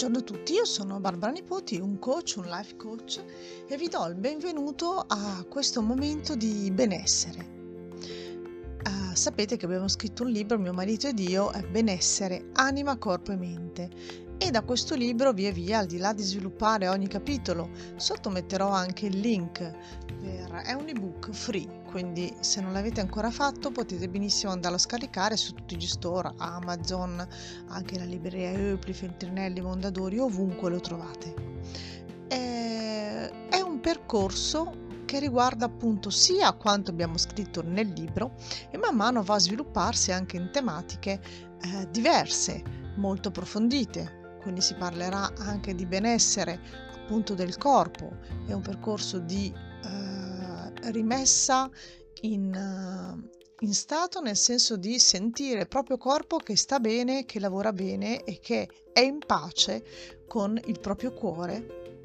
Buongiorno a tutti, io sono Barbara Nipoti, un coach, un life coach e vi do il benvenuto a questo momento di benessere. Uh, sapete che abbiamo scritto un libro, mio marito ed io, è Benessere, anima, corpo e mente. E da questo libro, via via, al di là di sviluppare ogni capitolo, sottometterò anche il link. Per... È un ebook free, quindi se non l'avete ancora fatto potete benissimo andarlo a scaricare su tutti gli store, Amazon, anche la libreria Eupli, Feltrinelli, Mondadori, ovunque lo trovate. È un percorso che riguarda appunto sia quanto abbiamo scritto nel libro e man mano va a svilupparsi anche in tematiche eh, diverse, molto approfondite. Quindi si parlerà anche di benessere appunto del corpo, è un percorso di eh, rimessa in, uh, in stato nel senso di sentire il proprio corpo che sta bene, che lavora bene e che è in pace con il proprio cuore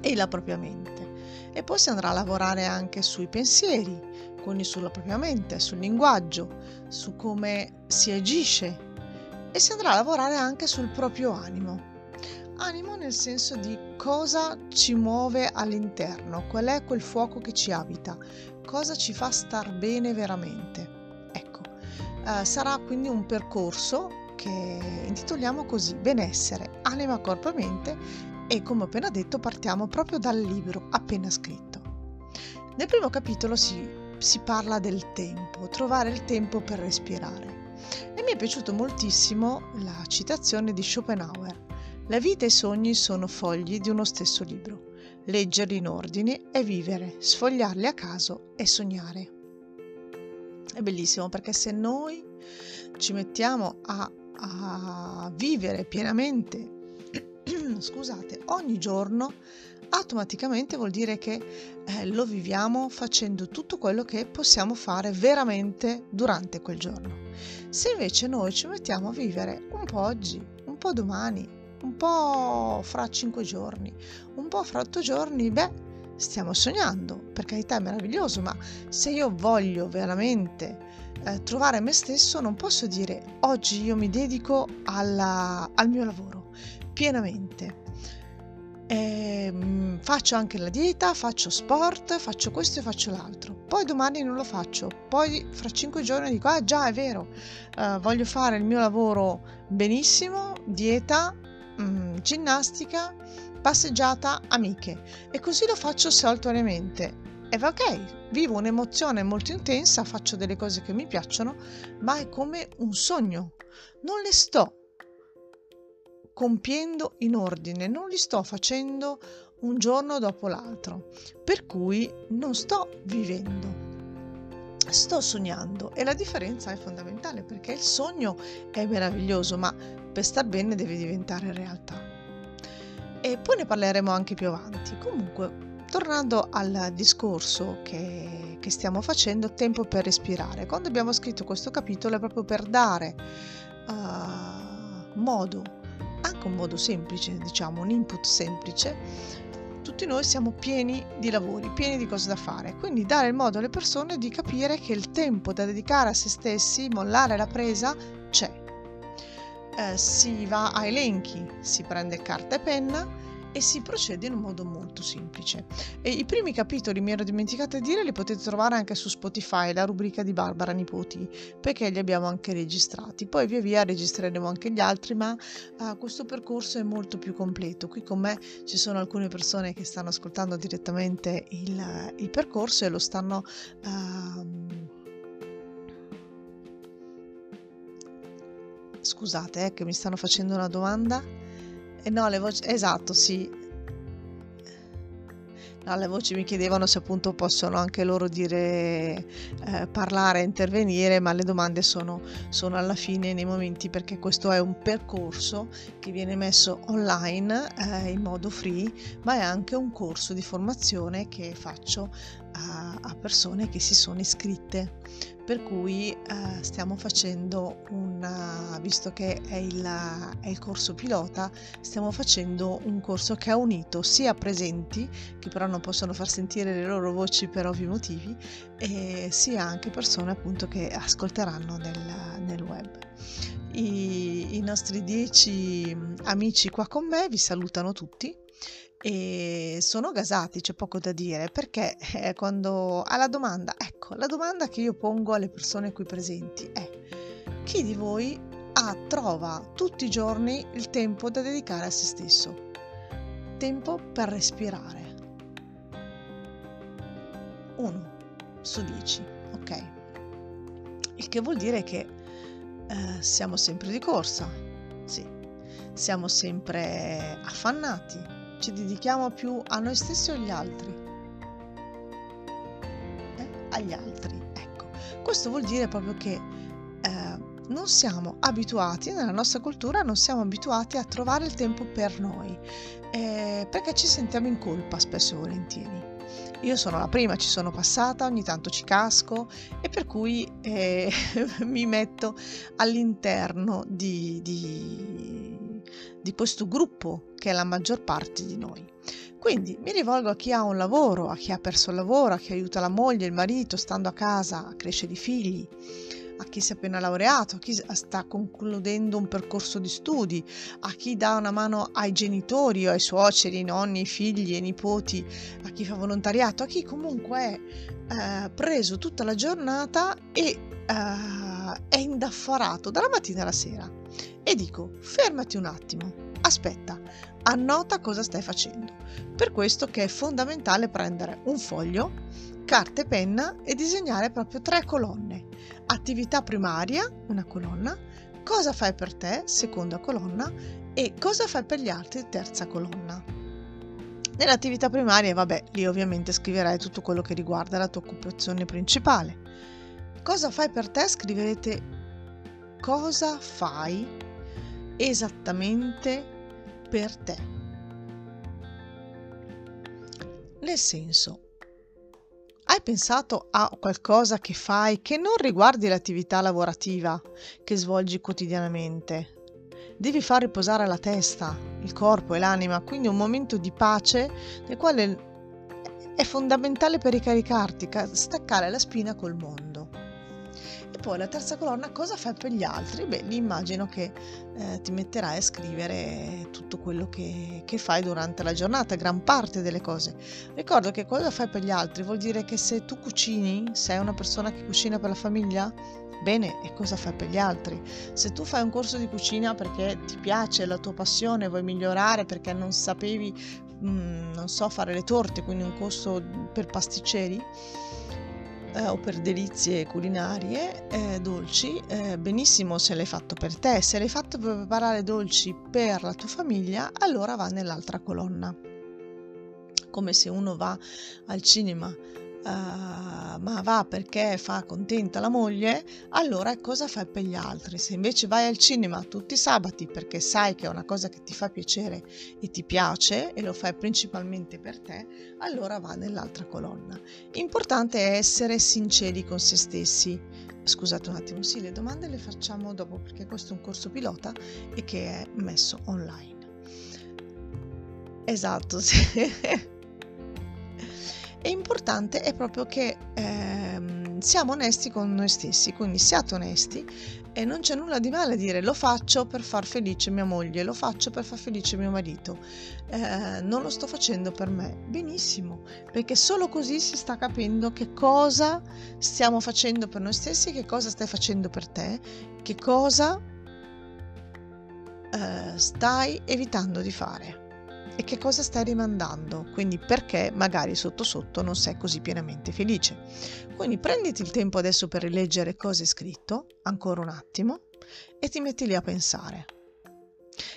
e la propria mente. E poi si andrà a lavorare anche sui pensieri, quindi sulla propria mente, sul linguaggio, su come si agisce e si andrà a lavorare anche sul proprio animo. Animo nel senso di cosa ci muove all'interno, qual è quel fuoco che ci abita, cosa ci fa star bene veramente. Ecco, eh, sarà quindi un percorso che intitoliamo così benessere, anima, corpo e mente e come appena detto partiamo proprio dal libro appena scritto. Nel primo capitolo si, si parla del tempo, trovare il tempo per respirare. Mi è piaciuto moltissimo la citazione di Schopenhauer. La vita e i sogni sono fogli di uno stesso libro. Leggerli in ordine è vivere, sfogliarli a caso è sognare. È bellissimo perché se noi ci mettiamo a, a vivere pienamente scusate, ogni giorno automaticamente vuol dire che eh, lo viviamo facendo tutto quello che possiamo fare veramente durante quel giorno. Se invece noi ci mettiamo a vivere un po' oggi, un po' domani, un po' fra cinque giorni, un po' fra otto giorni, beh, stiamo sognando, per carità è meraviglioso, ma se io voglio veramente eh, trovare me stesso, non posso dire oggi io mi dedico alla, al mio lavoro pienamente. E, ehm, faccio anche la dieta, faccio sport, faccio questo e faccio l'altro. Poi domani non lo faccio. Poi fra cinque giorni dico: Ah, già è vero, uh, voglio fare il mio lavoro benissimo, dieta, mh, mm, ginnastica, passeggiata, amiche. E così lo faccio saltuariamente. E va ok, vivo un'emozione molto intensa, faccio delle cose che mi piacciono, ma è come un sogno. Non le sto compiendo in ordine, non li sto facendo un giorno dopo l'altro, per cui non sto vivendo, sto sognando e la differenza è fondamentale perché il sogno è meraviglioso, ma per star bene deve diventare realtà. E poi ne parleremo anche più avanti. Comunque, tornando al discorso che, che stiamo facendo, tempo per respirare. Quando abbiamo scritto questo capitolo è proprio per dare uh, modo un modo semplice, diciamo, un input semplice, tutti noi siamo pieni di lavori, pieni di cose da fare, quindi dare il modo alle persone di capire che il tempo da dedicare a se stessi, mollare la presa, c'è. Eh, si va a elenchi, si prende carta e penna e si procede in un modo molto semplice. E I primi capitoli, mi ero dimenticata di dire, li potete trovare anche su Spotify, la rubrica di Barbara Nipoti, perché li abbiamo anche registrati. Poi via via registreremo anche gli altri, ma uh, questo percorso è molto più completo. Qui con me ci sono alcune persone che stanno ascoltando direttamente il, il percorso e lo stanno... Uh, Scusate, eh, che mi stanno facendo una domanda. Eh no, le voci... Esatto, sì. No, le voci mi chiedevano se appunto possono anche loro dire, eh, parlare, intervenire, ma le domande sono, sono, alla fine nei momenti perché questo è un percorso che viene messo online eh, in modo free, ma è anche un corso di formazione che faccio a, a persone che si sono iscritte per cui eh, stiamo facendo un, visto che è il, è il, corso pilota, stiamo facendo un corso che ha unito sia presenti, che però non possono far sentire le loro voci per ovvi motivi, sia anche persone appunto che ascolteranno nel, nel web. i, i nostri dieci amici qua con me vi salutano tutti e sono gasati, c'è poco da dire, perché eh, quando alla domanda, ecco, la domanda che io pongo alle persone qui presenti è chi di voi ha, trova tutti i giorni il tempo da dedicare a se stesso? Tempo per respirare. Uno su dieci, ok? Il che vuol dire che eh, siamo sempre di corsa, sì, siamo sempre affannati, ci dedichiamo più a noi stessi o agli altri? Eh? Agli altri, ecco. Questo vuol dire proprio che eh, non siamo abituati, nella nostra cultura non siamo abituati a trovare il tempo per noi, eh, perché ci sentiamo in colpa spesso e volentieri. Io sono la prima, ci sono passata, ogni tanto ci casco e per cui eh, mi metto all'interno di, di, di questo gruppo che è la maggior parte di noi. Quindi mi rivolgo a chi ha un lavoro, a chi ha perso il lavoro, a chi aiuta la moglie, il marito, stando a casa a crescere i figli, a chi si è appena laureato, a chi sta concludendo un percorso di studi, a chi dà una mano ai genitori o ai suoceri, ai nonni, ai figli, ai nipoti, a chi fa volontariato, a chi comunque è eh, preso tutta la giornata e eh, è indaffarato dalla mattina alla sera. E dico, fermati un attimo, aspetta, annota cosa stai facendo. Per questo che è fondamentale prendere un foglio, carta e penna e disegnare proprio tre colonne attività primaria, una colonna, cosa fai per te, seconda colonna, e cosa fai per gli altri, terza colonna. Nell'attività primaria, vabbè, lì ovviamente scriverai tutto quello che riguarda la tua occupazione principale. Cosa fai per te? Scriverete cosa fai esattamente per te. Nel senso, hai pensato a qualcosa che fai che non riguardi l'attività lavorativa che svolgi quotidianamente? Devi far riposare la testa, il corpo e l'anima, quindi un momento di pace nel quale è fondamentale per ricaricarti, staccare la spina col mondo. E poi la terza colonna, cosa fai per gli altri? Beh, lì immagino che eh, ti metterai a scrivere tutto quello che, che, fai durante la giornata, gran parte delle cose. Ricordo che cosa fai per gli altri vuol dire che se tu cucini, sei una persona che cucina per la famiglia, bene, e cosa fai per gli altri? Se tu fai un corso di cucina perché ti piace, la tua passione, vuoi migliorare perché non sapevi, mh, mm, non so, fare le torte, quindi un corso per pasticceri, eh, o per delizie culinarie eh, dolci, eh, benissimo se l'hai fatto per te, se l'hai fatto per preparare dolci per la tua famiglia, allora va nell'altra colonna. Come se uno va al cinema ma va perché fa contenta la moglie, allora cosa fai per gli altri? Se invece vai al cinema tutti i sabati perché sai che è una cosa che ti fa piacere e ti piace e lo fai principalmente per te, allora va nell'altra colonna. Importante è essere sinceri con se stessi. Scusate un attimo, sì, le domande le facciamo dopo perché questo è un corso pilota e che è messo online. Esatto, sì. è importante è proprio che ehm, siamo onesti con noi stessi, quindi siate onesti e non c'è nulla di male a dire lo faccio per far felice mia moglie, lo faccio per far felice mio marito, eh, non lo sto facendo per me. Benissimo, perché solo così si sta capendo che cosa stiamo facendo per noi stessi, che cosa stai facendo per te, che cosa eh, stai evitando di fare e che cosa stai rimandando, quindi perché magari sotto sotto non sei così pienamente felice. Quindi prenditi il tempo adesso per rileggere cosa è scritto, ancora un attimo, e ti metti lì a pensare.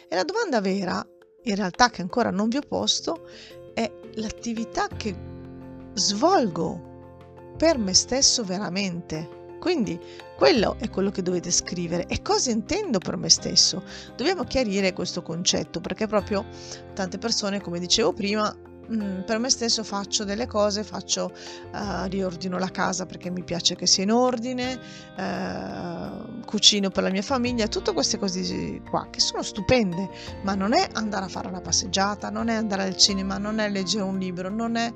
E la domanda vera, in realtà che ancora non vi ho posto, è l'attività che svolgo per me stesso veramente quindi quello è quello che dovete scrivere. E cosa intendo per me stesso? Dobbiamo chiarire questo concetto perché proprio tante persone, come dicevo prima, mm, per me stesso faccio delle cose, faccio, uh, riordino la casa perché mi piace che sia in ordine, uh, cucino per la mia famiglia, tutte queste cose qua che sono stupende, ma non è andare a fare una passeggiata, non è andare al cinema, non è leggere un libro, non è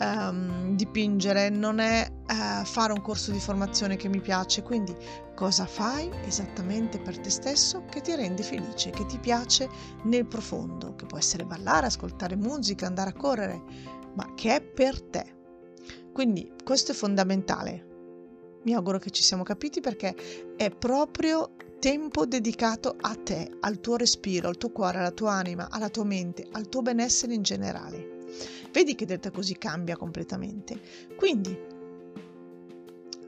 um, dipingere, non è uh, fare un corso di formazione che mi piace. Quindi cosa fai esattamente per te stesso che ti rende felice, che ti piace nel profondo, che può essere ballare, ascoltare musica, andare a correre, ma che è per te. Quindi questo è fondamentale. Mi auguro che ci siamo capiti perché è proprio tempo dedicato a te, al tuo respiro, al tuo cuore, alla tua anima, alla tua mente, al tuo benessere in generale. Vedi che detta così cambia completamente. Quindi,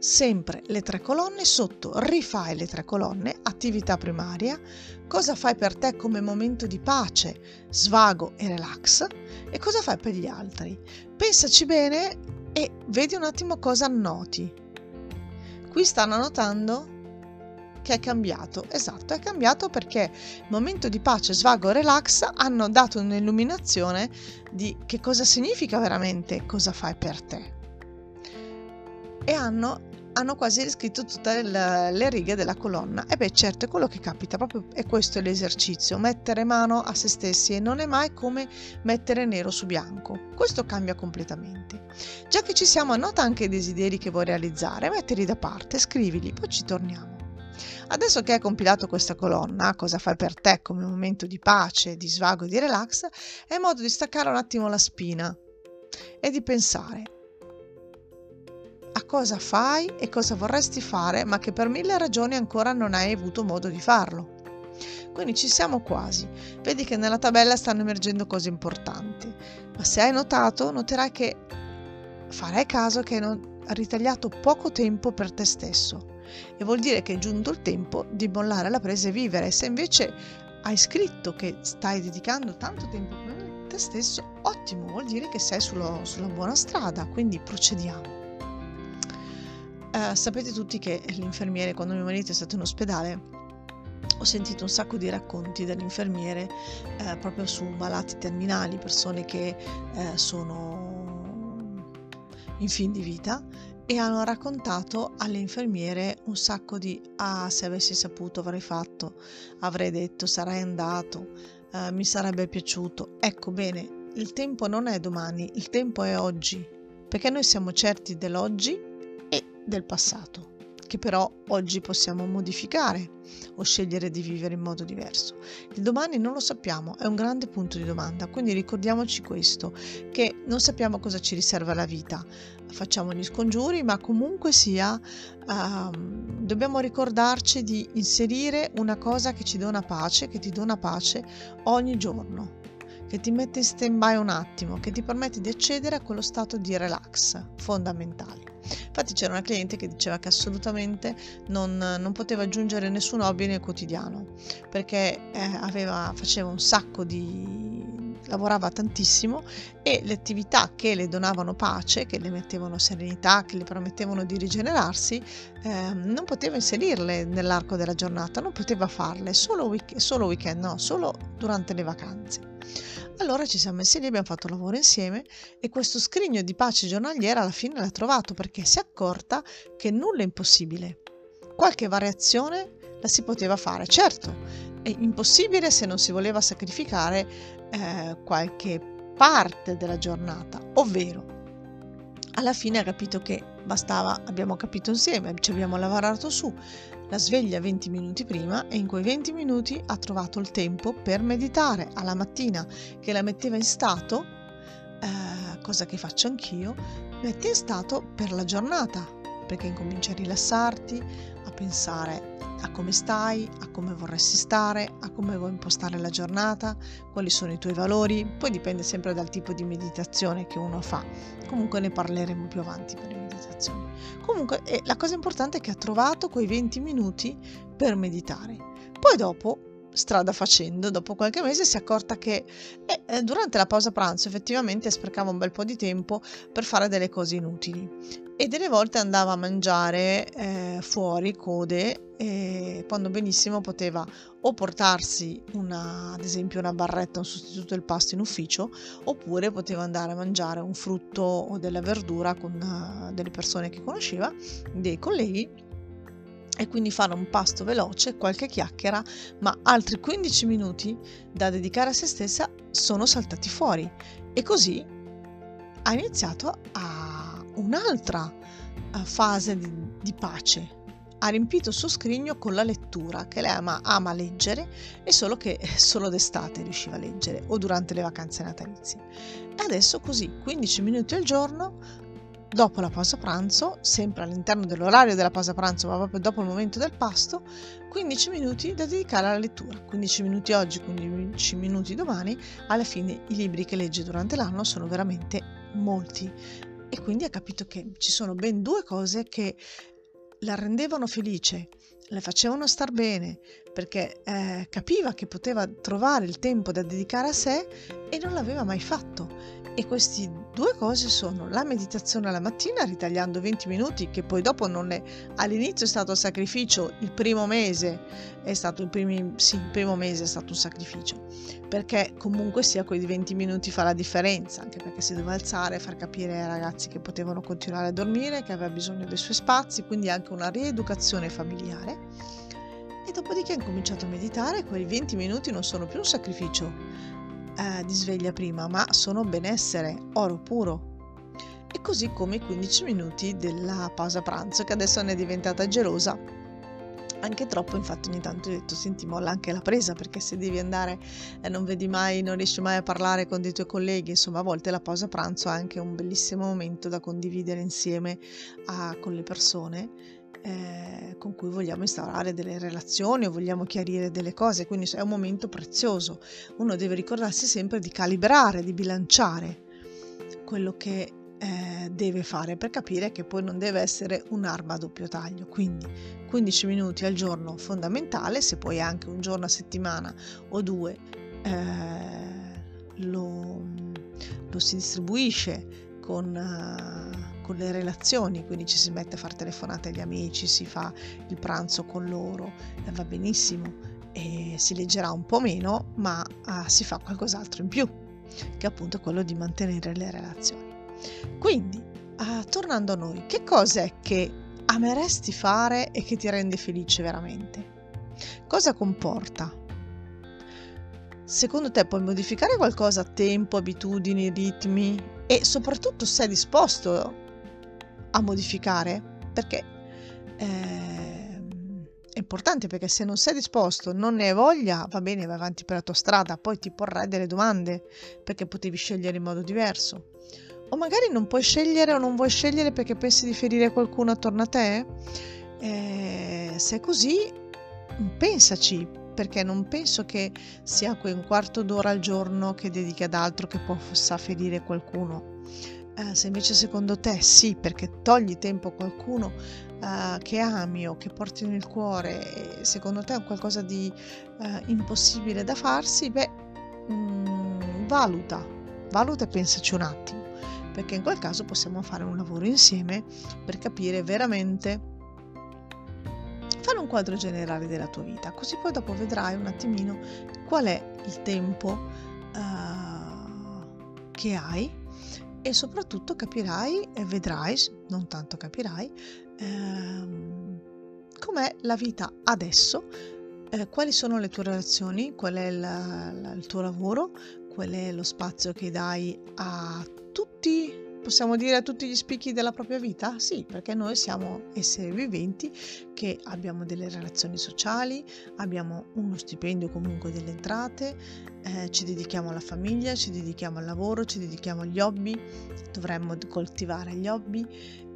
sempre le tre colonne, sotto rifai le tre colonne, attività primaria, cosa fai per te come momento di pace, svago e relax e cosa fai per gli altri. Pensaci bene e vedi un attimo cosa annoti. Qui stanno annotando che è cambiato. Esatto, è cambiato perché momento di pace, svago, relax hanno dato un'illuminazione di che cosa significa veramente cosa fai per te. E hanno hanno quasi riscritto tutte le, righe della colonna. E beh, certo, è quello che capita, proprio e questo è l'esercizio, mettere mano a se stessi e non è mai come mettere nero su bianco. Questo cambia completamente. Già che ci siamo, annota anche i desideri che vuoi realizzare, mettili da parte, scrivili, poi ci torniamo. Adesso che hai compilato questa colonna, cosa fai per te come momento di pace, di svago e di relax, è modo di staccare un attimo la spina e di pensare cosa fai e cosa vorresti fare, ma che per mille ragioni ancora non hai avuto modo di farlo. Quindi ci siamo quasi. Vedi che nella tabella stanno emergendo cose importanti. Ma se hai notato, noterai che farai caso che hai ritagliato poco tempo per te stesso. E vuol dire che è giunto il tempo di mollare la presa e vivere. Se invece hai scritto che stai dedicando tanto tempo per te stesso, ottimo, vuol dire che sei sulla, sulla buona strada. Quindi procediamo. Uh, sapete tutti che l'infermiere, quando mio marito è stato in ospedale, ho sentito un sacco di racconti dall'infermiere eh, proprio su malati terminali, persone che eh, sono in fin di vita e hanno raccontato alle infermiere un sacco di ah se avessi saputo avrei fatto, avrei detto, sarei andato, eh, mi sarebbe piaciuto. Ecco bene, il tempo non è domani, il tempo è oggi, perché noi siamo certi dell'oggi del passato, che però oggi possiamo modificare o scegliere di vivere in modo diverso. Il domani non lo sappiamo, è un grande punto di domanda, quindi ricordiamoci questo, che non sappiamo cosa ci riserva la vita. Facciamo gli scongiuri, ma comunque sia uh, dobbiamo ricordarci di inserire una cosa che ci dona pace, che ti dona pace ogni giorno che ti mette in stand by un attimo, che ti permette di accedere a quello stato di relax fondamentale. Infatti c'era una cliente che diceva che assolutamente non, non poteva aggiungere nessun hobby nel quotidiano perché eh, aveva, faceva un sacco di lavorava tantissimo e le attività che le donavano pace, che le mettevano serenità, che le permettevano di rigenerarsi, eh, non poteva inserirle nell'arco della giornata, non poteva farle solo, week- solo weekend, no, solo durante le vacanze. Allora ci siamo messi lì, abbiamo fatto lavoro insieme e questo scrigno di pace giornaliera alla fine l'ha trovato perché si è accorta che nulla è impossibile. Qualche variazione la si poteva fare, certo, è impossibile se non si voleva sacrificare eh, qualche parte della giornata, ovvero alla fine ha capito che bastava, abbiamo capito insieme, ci abbiamo lavorato su, la sveglia 20 minuti prima e in quei 20 minuti ha trovato il tempo per meditare alla mattina che la metteva in stato, eh, cosa che faccio anch'io, metti in stato per la giornata, perché incominci a rilassarti, a pensare a come stai, a come vorresti stare, a come vuoi impostare la giornata, quali sono i tuoi valori, poi dipende sempre dal tipo di meditazione che uno fa. Comunque ne parleremo più avanti per le meditazioni. Comunque eh, la cosa importante è che ha trovato quei 20 minuti per meditare. Poi dopo strada facendo, dopo qualche mese si è accorta che eh, eh, durante la pausa pranzo effettivamente sprecava un bel po' di tempo per fare delle cose inutili e delle volte andava a mangiare eh, fuori code e quando benissimo poteva o portarsi una, ad esempio una barretta, un sostituto del pasto in ufficio oppure poteva andare a mangiare un frutto o della verdura con uh, delle persone che conosceva, dei colleghi e quindi fare un pasto veloce, qualche chiacchiera, ma altri 15 minuti da dedicare a se stessa sono saltati fuori e così ha iniziato a un'altra eh, fase di, di pace. Ha riempito il suo scrigno con la lettura, che lei ama, ama leggere, e solo che solo d'estate riusciva a leggere o durante le vacanze natalizie. E adesso così, 15 minuti al giorno, dopo la pausa pranzo, sempre all'interno dell'orario della pausa pranzo, ma proprio dopo il momento del pasto, 15 minuti da dedicare alla lettura. 15 minuti oggi, 15 minuti domani. Alla fine i libri che legge durante l'anno sono veramente molti. E quindi ha capito che ci sono ben due cose che la rendevano felice, le facevano star bene, perché eh, capiva che poteva trovare il tempo da dedicare a sé e non l'aveva mai fatto e queste due cose sono la meditazione alla mattina, ritagliando 20 minuti, che poi dopo non è. All'inizio è stato sacrificio, il primo mese è stato il, primi, sì, il primo mese è stato un sacrificio, perché comunque sia quei 20 minuti fa la differenza, anche perché si doveva alzare, far capire ai ragazzi che potevano continuare a dormire, che aveva bisogno dei suoi spazi, quindi anche una rieducazione familiare. E dopodiché ha incominciato a meditare, quei 20 minuti non sono più un sacrificio, eh, di sveglia prima, ma sono benessere, oro puro. E così come i 15 minuti della pausa pranzo, che adesso ne è diventata gelosa. Anche troppo, infatti ogni tanto ho detto, senti, molla anche la presa, perché se devi andare e non vedi mai, non riesci mai a parlare con dei tuoi colleghi, insomma a volte la pausa pranzo è anche un bellissimo momento da condividere insieme a, con le persone eh, con cui vogliamo instaurare delle relazioni o vogliamo chiarire delle cose, quindi è un momento prezioso. Uno deve ricordarsi sempre di calibrare, di bilanciare quello che eh, deve fare per capire che poi non deve essere un'arma a doppio taglio. Quindi 15 minuti al giorno fondamentale, se poi anche un giorno a settimana o due eh, lo, lo si distribuisce con, uh, con, le relazioni, quindi ci si mette a fare telefonate agli amici, si fa il pranzo con loro, eh, va benissimo e si leggerà un po' meno, ma uh, si fa qualcos'altro in più, che appunto è quello di mantenere le relazioni. Quindi, uh, tornando a noi, che cos'è che ameresti fare e che ti rende felice veramente? Cosa comporta? Secondo te puoi modificare qualcosa tempo, abitudini, ritmi e soprattutto sei disposto a modificare? Perché eh, è importante perché se non sei disposto, non ne hai voglia, va bene, vai avanti per la tua strada, poi ti porrai delle domande perché potevi scegliere in modo diverso. O magari non puoi scegliere o non vuoi scegliere perché pensi di ferire qualcuno attorno a te? Eh, se è così, pensaci, perché non penso che sia quel quarto d'ora al giorno che dedichi ad altro che possa ferire qualcuno. Eh, se invece secondo te sì, perché togli tempo a qualcuno eh, che ami o che porti nel cuore secondo te è qualcosa di eh, impossibile da farsi, beh, mh, mm, valuta, valuta e pensaci un attimo, perché in quel caso possiamo fare un lavoro insieme per capire veramente fare un quadro generale della tua vita, così poi dopo vedrai un attimino qual è il tempo uh, che hai e soprattutto capirai e vedrai, non tanto capirai, ehm, com'è la vita adesso, eh, quali sono le tue relazioni, qual è la, la, il tuo lavoro, qual è lo spazio che dai a tutti possiamo dire a tutti gli spicchi della propria vita? Sì, perché noi siamo esseri viventi che abbiamo delle relazioni sociali, abbiamo uno stipendio comunque delle entrate, eh, ci dedichiamo alla famiglia, ci dedichiamo al lavoro, ci dedichiamo agli hobby, dovremmo coltivare gli hobby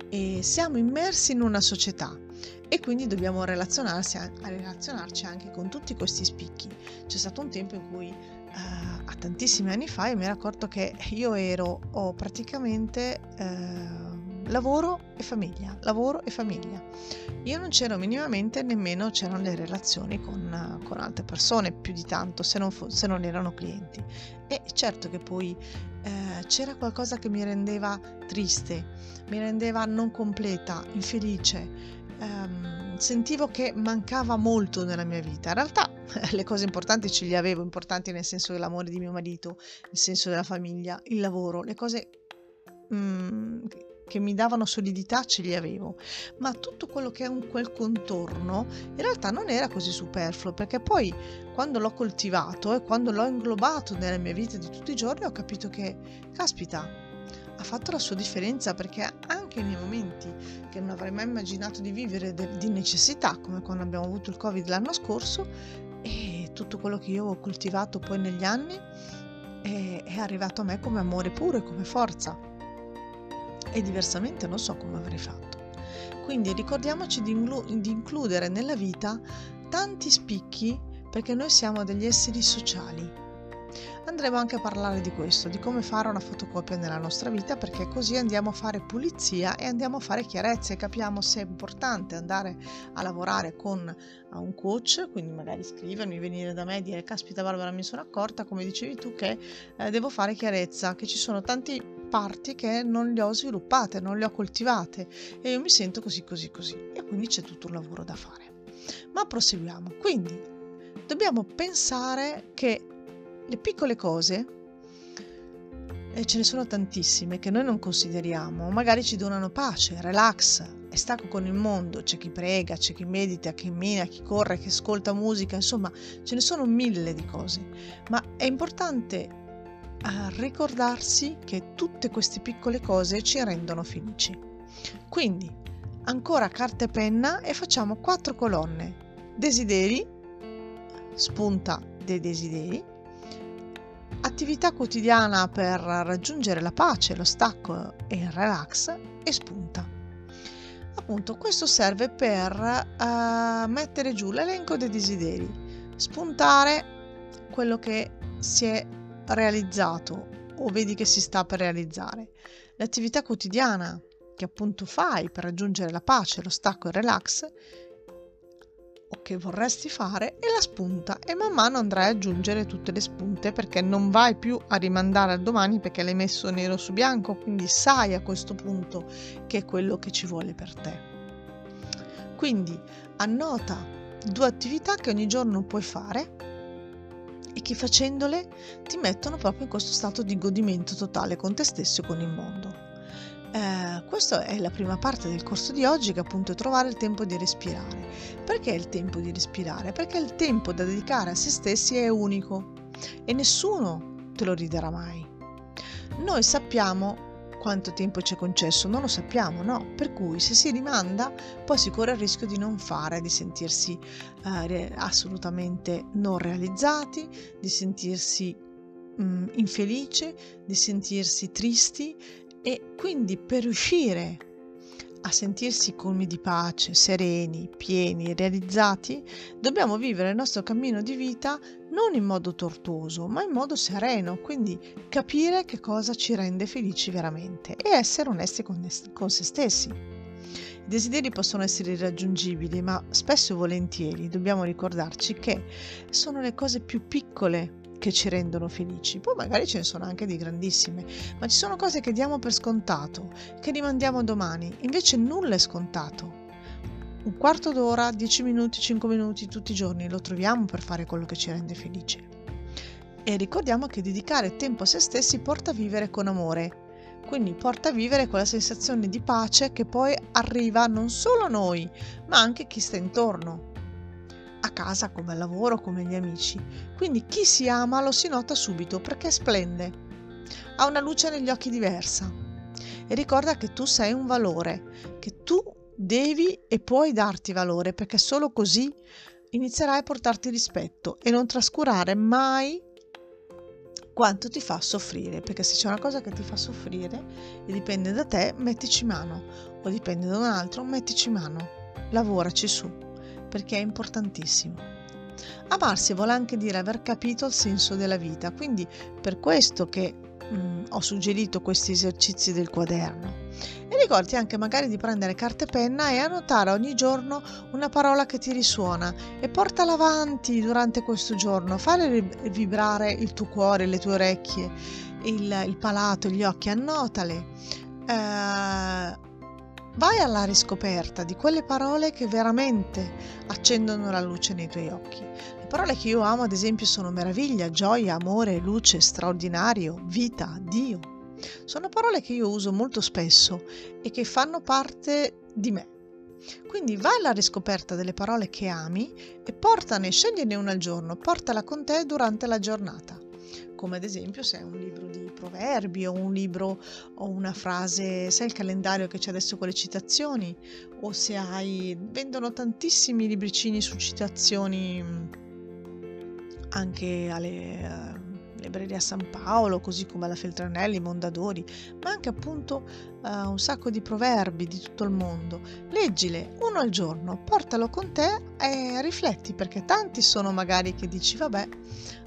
e siamo immersi in una società e quindi dobbiamo relazionarsi, relazionarci anche con tutti questi spicchi. C'è stato un tempo in cui uh, a tantissimi anni fa io mi ero accorto che io ero ho praticamente uh, lavoro e famiglia, lavoro e famiglia. Io non c'ero minimamente, nemmeno c'erano le relazioni con, con altre persone, più di tanto, se non, fo- se non erano clienti. E certo che poi eh, c'era qualcosa che mi rendeva triste, mi rendeva non completa, infelice. Um, sentivo che mancava molto nella mia vita. In realtà le cose importanti ce le avevo, importanti nel senso dell'amore di mio marito, nel senso della famiglia, il lavoro, le cose mm, che mi davano solidità ce li avevo, ma tutto quello che è un quel contorno in realtà non era così superfluo perché poi quando l'ho coltivato e quando l'ho inglobato nella mia vita di tutti i giorni ho capito che, caspita, ha fatto la sua differenza perché anche nei momenti che non avrei mai immaginato di vivere de- di necessità, come quando abbiamo avuto il Covid l'anno scorso, e tutto quello che io ho coltivato poi negli anni è, è arrivato a me come amore puro e come forza. E diversamente non so come avrei fatto. Quindi ricordiamoci di, inglu- di includere nella vita tanti spicchi perché noi siamo degli esseri sociali andremo anche a parlare di questo, di come fare una fotocopia nella nostra vita, perché così andiamo a fare pulizia e andiamo a fare chiarezza e capiamo se è importante andare a lavorare con un coach, quindi magari scrivermi, venire da me e dire caspita Barbara mi sono accorta, come dicevi tu, che eh, devo fare chiarezza, che ci sono tanti parti che non le ho sviluppate, non le ho coltivate e io mi sento così così così e quindi c'è tutto un lavoro da fare. Ma proseguiamo. Quindi dobbiamo pensare che le piccole cose, e ce ne sono tantissime che noi non consideriamo, magari ci donano pace, relax, è stacco con il mondo, c'è chi prega, c'è chi medita, chi cammina, chi corre, chi ascolta musica, insomma ce ne sono mille di cose, ma è importante uh, ricordarsi che tutte queste piccole cose ci rendono felici. Quindi ancora carta e penna e facciamo quattro colonne. Desideri, spunta dei desideri, attività quotidiana per raggiungere la pace, lo stacco e il relax e spunta. Appunto, questo serve per uh, mettere giù l'elenco dei desideri, spuntare quello che si è realizzato o vedi che si sta per realizzare. L'attività quotidiana che appunto fai per raggiungere la pace, lo stacco e il relax che vorresti fare e la spunta e man mano andrai ad aggiungere tutte le spunte perché non vai più a rimandare al domani perché l'hai messo nero su bianco, quindi sai a questo punto che è quello che ci vuole per te. Quindi annota due attività che ogni giorno puoi fare e che facendole ti mettono proprio in questo stato di godimento totale con te stesso e con il mondo. Eh, questa è la prima parte del corso di oggi che appunto è trovare il tempo di respirare. Perché il tempo di respirare? Perché il tempo da dedicare a se stessi è unico e nessuno te lo ridarà mai. Noi sappiamo quanto tempo ci è concesso, non lo sappiamo, no? Per cui se si rimanda poi si corre il rischio di non fare, di sentirsi eh, assolutamente non realizzati, di sentirsi mh, mm, infelice, di sentirsi tristi e quindi per riuscire a sentirsi colmi di pace, sereni, pieni, realizzati, dobbiamo vivere il nostro cammino di vita non in modo tortuoso, ma in modo sereno, quindi capire che cosa ci rende felici veramente e essere onesti con, con se stessi. I desideri possono essere irraggiungibili, ma spesso e volentieri dobbiamo ricordarci che sono le cose più piccole che ci rendono felici. Poi magari ce ne sono anche di grandissime, ma ci sono cose che diamo per scontato, che rimandiamo domani. Invece nulla è scontato. Un quarto d'ora, dieci minuti, cinque minuti tutti i giorni lo troviamo per fare quello che ci rende felici. E ricordiamo che dedicare tempo a se stessi porta a vivere con amore, quindi porta a vivere quella sensazione di pace che poi arriva non solo a noi, ma anche a chi sta intorno casa come al lavoro, come gli amici. Quindi chi si ama lo si nota subito perché splende, ha una luce negli occhi diversa. E ricorda che tu sei un valore, che tu devi e puoi darti valore perché solo così inizierai a portarti rispetto e non trascurare mai quanto ti fa soffrire, perché se c'è una cosa che ti fa soffrire e dipende da te, mettici mano, o dipende da un altro, mettici mano, lavoraci su perché è importantissimo. Amarsi vuole anche dire aver capito il senso della vita, quindi per questo che mh, mm, ho suggerito questi esercizi del quaderno. E ricordi anche magari di prendere carta e penna e annotare ogni giorno una parola che ti risuona e portala avanti durante questo giorno, fare vibrare il tuo cuore, le tue orecchie, il, il palato, gli occhi, annotale. Eh, Vai alla riscoperta di quelle parole che veramente accendono la luce nei tuoi occhi. Le parole che io amo, ad esempio, sono meraviglia, gioia, amore, luce, straordinario, vita, Dio. Sono parole che io uso molto spesso e che fanno parte di me. Quindi vai alla riscoperta delle parole che ami e portane, scegliene una al giorno, portala con te durante la giornata. Come ad esempio se hai un libro di proverbi o un libro o una frase, sai il calendario che c'è adesso con le citazioni o se hai vendono tantissimi libricini su citazioni anche alle libreria San Paolo, così come alla Feltrinelli, Mondadori, ma anche appunto uh, un sacco di proverbi di tutto il mondo. Leggile uno al giorno, portalo con te e rifletti, perché tanti sono magari che dici vabbè,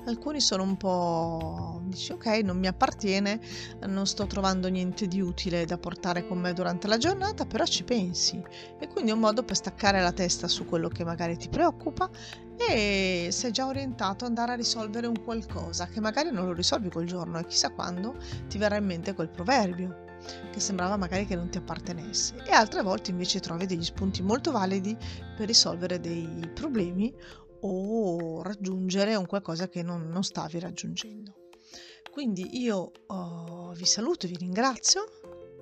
alcuni sono un po' dici ok, non mi appartiene, non sto trovando niente di utile da portare con me durante la giornata, però ci pensi e quindi è un modo per staccare la testa su quello che magari ti preoccupa e sei già orientato ad andare a risolvere un qualcosa che magari non lo risolvi quel giorno e chissà quando ti verrà in mente quel proverbio che sembrava magari che non ti appartenesse. E altre volte invece trovi degli spunti molto validi per risolvere dei problemi o raggiungere un qualcosa che non, non stavi raggiungendo. Quindi io oh, vi saluto, vi ringrazio,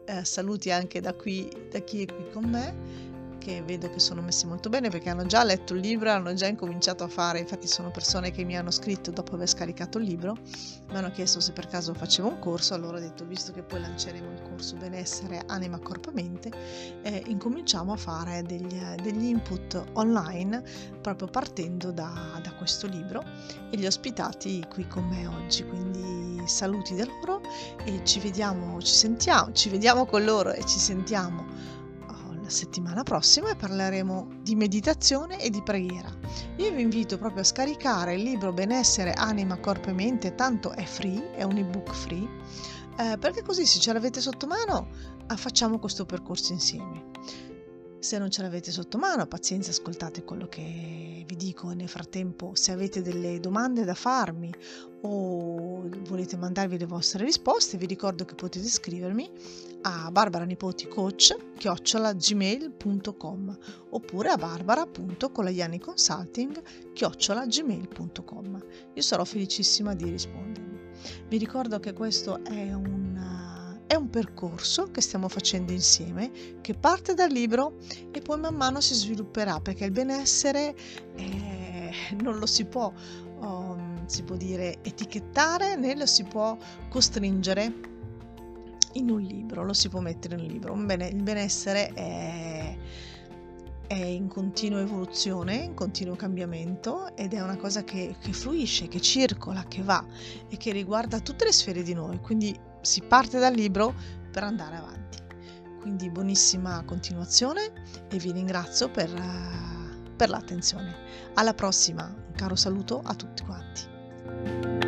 eh, saluti anche da qui, da chi è qui con me che vedo che sono messi molto bene perché hanno già letto il libro, hanno già incominciato a fare, infatti sono persone che mi hanno scritto dopo aver scaricato il libro, mi hanno chiesto se per caso facevo un corso, allora ho detto visto che poi lanceremo il corso benessere anima corpo mente, eh, incominciamo a fare degli, degli, input online proprio partendo da, da questo libro e li ho ospitati qui con me oggi, quindi saluti da loro e ci vediamo, ci sentiamo, ci vediamo con loro e ci sentiamo la settimana prossima parleremo di meditazione e di preghiera. Io vi invito proprio a scaricare il libro Benessere, Anima, Corpo e Mente, tanto è free, è un ebook free, eh, perché così se ce l'avete sotto mano facciamo questo percorso insieme. Se non ce l'avete sotto mano, pazienza, ascoltate quello che vi dico nel frattempo. Se avete delle domande da farmi o volete mandarvi le vostre risposte, vi ricordo che potete scrivermi a barbaranipoticoach.gmail.com oppure a barbara.colaglianiconsulting Io sarò felicissima di rispondervi. Vi ricordo che questo è un è un percorso che stiamo facendo insieme, che parte dal libro e poi man mano si svilupperà, perché il benessere eh, non lo si può, um, si può dire, etichettare né lo si può costringere in un libro, lo si può mettere in un libro. Bene, il benessere è, è, in continua evoluzione, in continuo cambiamento ed è una cosa che, che fluisce, che circola, che va e che riguarda tutte le sfere di noi. Quindi si parte dal libro per andare avanti. Quindi buonissima continuazione e vi ringrazio per, uh, per l'attenzione. Alla prossima, un caro saluto a tutti quanti.